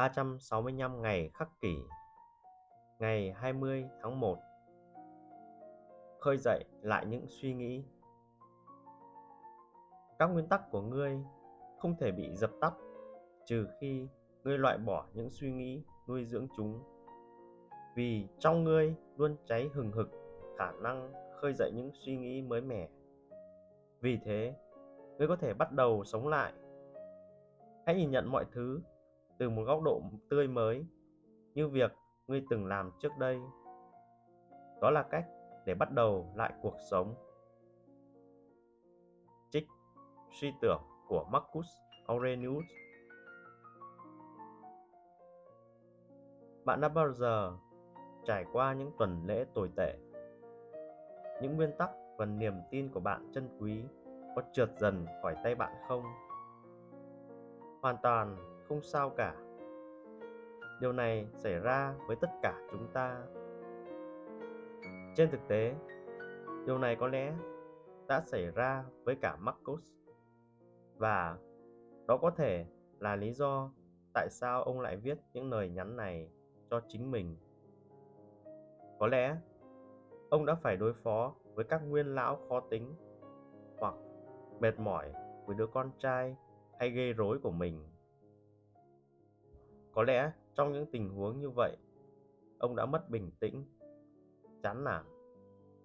365 ngày khắc kỷ, Ngày 20 tháng 1 Khơi dậy lại những suy nghĩ. Các nguyên tắc của ngươi không thể bị dập tắt trừ khi ngươi loại bỏ những suy nghĩ nuôi dưỡng chúng, vì trong ngươi luôn cháy hừng hực khả năng khơi dậy những suy nghĩ mới mẻ. Vì thế, ngươi có thể bắt đầu sống lại. Hãy nhìn nhận mọi thứ từ một góc độ tươi mới như việc ngươi từng làm trước đây. Đó là cách để bắt đầu lại cuộc sống. Trích suy tưởng của marcus aurelius. Bạn đã bao giờ trải qua những tuần lễ tồi tệ? Những nguyên tắc và niềm tin của bạn chân quý có trượt dần khỏi tay bạn không? Hoàn toàn không sao cả. Điều này xảy ra với tất cả chúng ta. Trên thực tế, điều này có lẽ đã xảy ra với cả marcus và đó có thể là lý do tại sao ông lại viết những lời nhắn này cho chính mình. Có lẽ ông đã phải đối phó với các nguyên lão khó tính hoặc mệt mỏi với đứa con trai hay gây rối của mình có lẽ trong những tình huống như vậy, ông đã mất bình tĩnh, chán nản,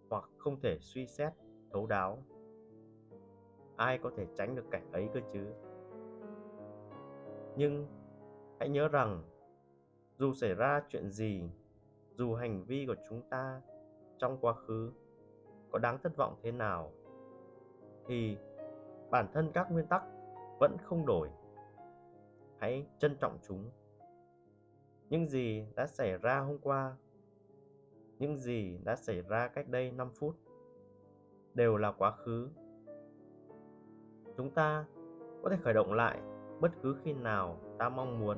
hoặc không thể suy xét, thấu đáo. Ai có thể tránh được cảnh ấy cơ chứ? Nhưng hãy nhớ rằng, dù xảy ra chuyện gì, dù hành vi của chúng ta trong quá khứ có đáng thất vọng thế nào, thì bản thân các nguyên tắc vẫn không đổi. Hãy trân trọng chúng những gì đã xảy ra hôm qua, những gì đã xảy ra cách đây 5 phút, đều là quá khứ. Chúng ta có thể khởi động lại bất cứ khi nào ta mong muốn.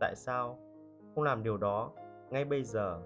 Tại sao không làm điều đó ngay bây giờ?